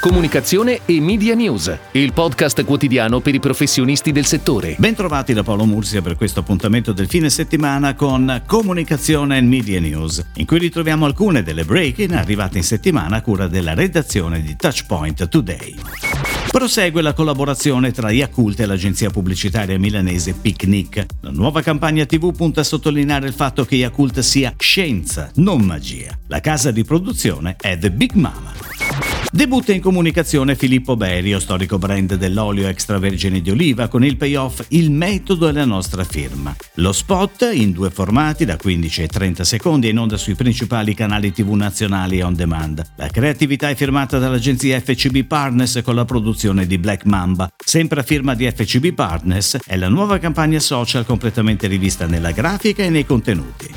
Comunicazione e Media News, il podcast quotidiano per i professionisti del settore. Bentrovati da Paolo Mursia per questo appuntamento del fine settimana con Comunicazione e Media News, in cui ritroviamo alcune delle break-in arrivate in settimana a cura della redazione di Touchpoint Today. Prosegue la collaborazione tra Yakult e l'agenzia pubblicitaria milanese Picnic. La nuova campagna TV punta a sottolineare il fatto che Yakult sia scienza, non magia. La casa di produzione è The Big Mama. Debutta in comunicazione Filippo Berio, storico brand dell'olio extravergine di oliva, con il payoff Il metodo è la nostra firma. Lo spot, in due formati da 15 e 30 secondi, è in onda sui principali canali TV nazionali e on demand. La creatività è firmata dall'agenzia FCB Partners con la produzione di Black Mamba. Sempre a firma di FCB Partners è la nuova campagna social completamente rivista nella grafica e nei contenuti.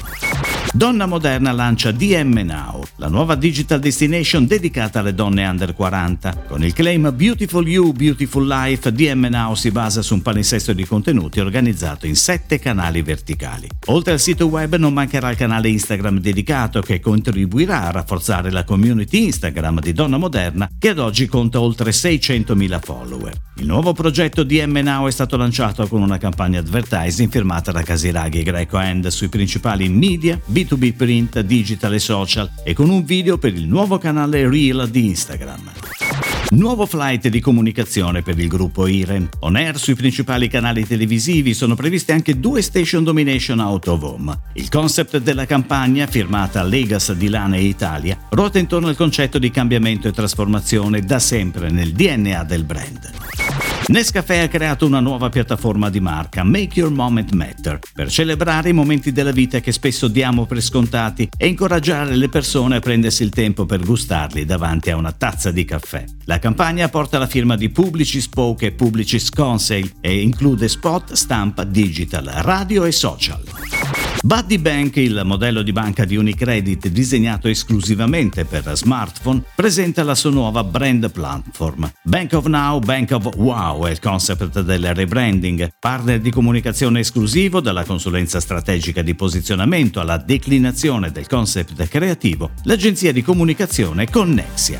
Donna Moderna lancia DM Now, la nuova digital destination dedicata alle donne under 40. Con il claim Beautiful You, Beautiful Life, DM Now si basa su un palinsesto di contenuti organizzato in sette canali verticali. Oltre al sito web non mancherà il canale Instagram dedicato che contribuirà a rafforzare la community Instagram di Donna Moderna che ad oggi conta oltre 600.000 follower. Il nuovo progetto DM Now è stato lanciato con una campagna advertising firmata da Casiraghi Greco End sui principali media, B2B print, digital e social e con un video per il nuovo canale Reel di Instagram. Nuovo flight di comunicazione per il gruppo IREN. On air sui principali canali televisivi sono previste anche due Station Domination Out of Home. Il concept della campagna, firmata Legas di Lana e Italia, ruota intorno al concetto di cambiamento e trasformazione da sempre nel DNA del brand. Nescafè ha creato una nuova piattaforma di marca, Make Your Moment Matter, per celebrare i momenti della vita che spesso diamo per scontati e incoraggiare le persone a prendersi il tempo per gustarli davanti a una tazza di caffè. La campagna porta la firma di Publicis Spoke e Publicis Conseil e include spot, stampa, digital, radio e social. Buddy Bank, il modello di banca di Unicredit disegnato esclusivamente per smartphone, presenta la sua nuova brand platform. Bank of Now, Bank of Wow è il concept del rebranding, partner di comunicazione esclusivo dalla consulenza strategica di posizionamento alla declinazione del concept creativo, l'agenzia di comunicazione Connexia.